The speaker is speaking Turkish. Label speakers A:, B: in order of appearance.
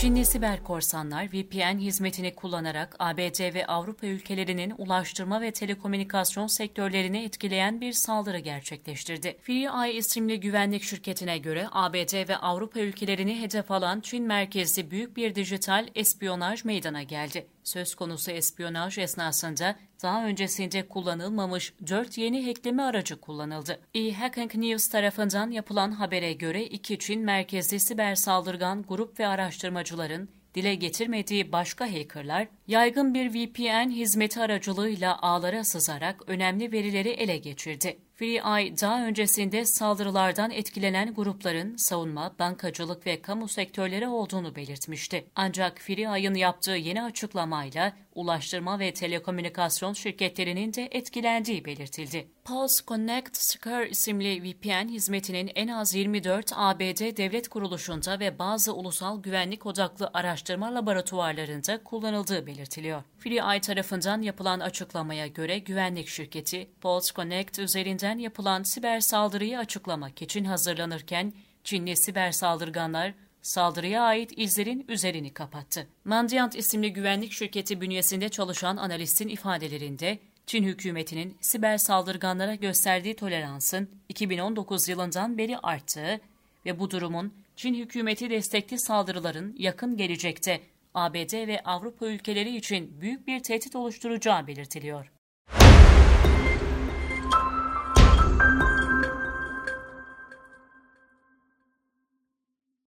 A: Çinli siber korsanlar VPN hizmetini kullanarak ABD ve Avrupa ülkelerinin ulaştırma ve telekomünikasyon sektörlerini etkileyen bir saldırı gerçekleştirdi. FreeEye isimli güvenlik şirketine göre ABD ve Avrupa ülkelerini hedef alan Çin merkezli büyük bir dijital espiyonaj meydana geldi. Söz konusu espiyonaj esnasında daha öncesinde kullanılmamış 4 yeni hackleme aracı kullanıldı. E-Hacking News tarafından yapılan habere göre iki Çin merkezli siber saldırgan grup ve araştırmacıların dile getirmediği başka hackerlar, yaygın bir VPN hizmeti aracılığıyla ağlara sızarak önemli verileri ele geçirdi. FreeEye daha öncesinde saldırılardan etkilenen grupların savunma, bankacılık ve kamu sektörleri olduğunu belirtmişti. Ancak FreeEye'ın yaptığı yeni açıklamayla ulaştırma ve telekomünikasyon şirketlerinin de etkilendiği belirtildi. Pulse Connect Secure isimli VPN hizmetinin en az 24 ABD devlet kuruluşunda ve bazı ulusal güvenlik odaklı araştırma laboratuvarlarında kullanıldığı belirtiliyor. FreeEye tarafından yapılan açıklamaya göre güvenlik şirketi Pulse Connect üzerinden yapılan siber saldırıyı açıklamak için hazırlanırken Çinli siber saldırganlar saldırıya ait izlerin üzerini kapattı. Mandiant isimli güvenlik şirketi bünyesinde çalışan analistin ifadelerinde Çin hükümetinin siber saldırganlara gösterdiği toleransın 2019 yılından beri arttığı ve bu durumun Çin hükümeti destekli saldırıların yakın gelecekte ABD ve Avrupa ülkeleri için büyük bir tehdit oluşturacağı belirtiliyor.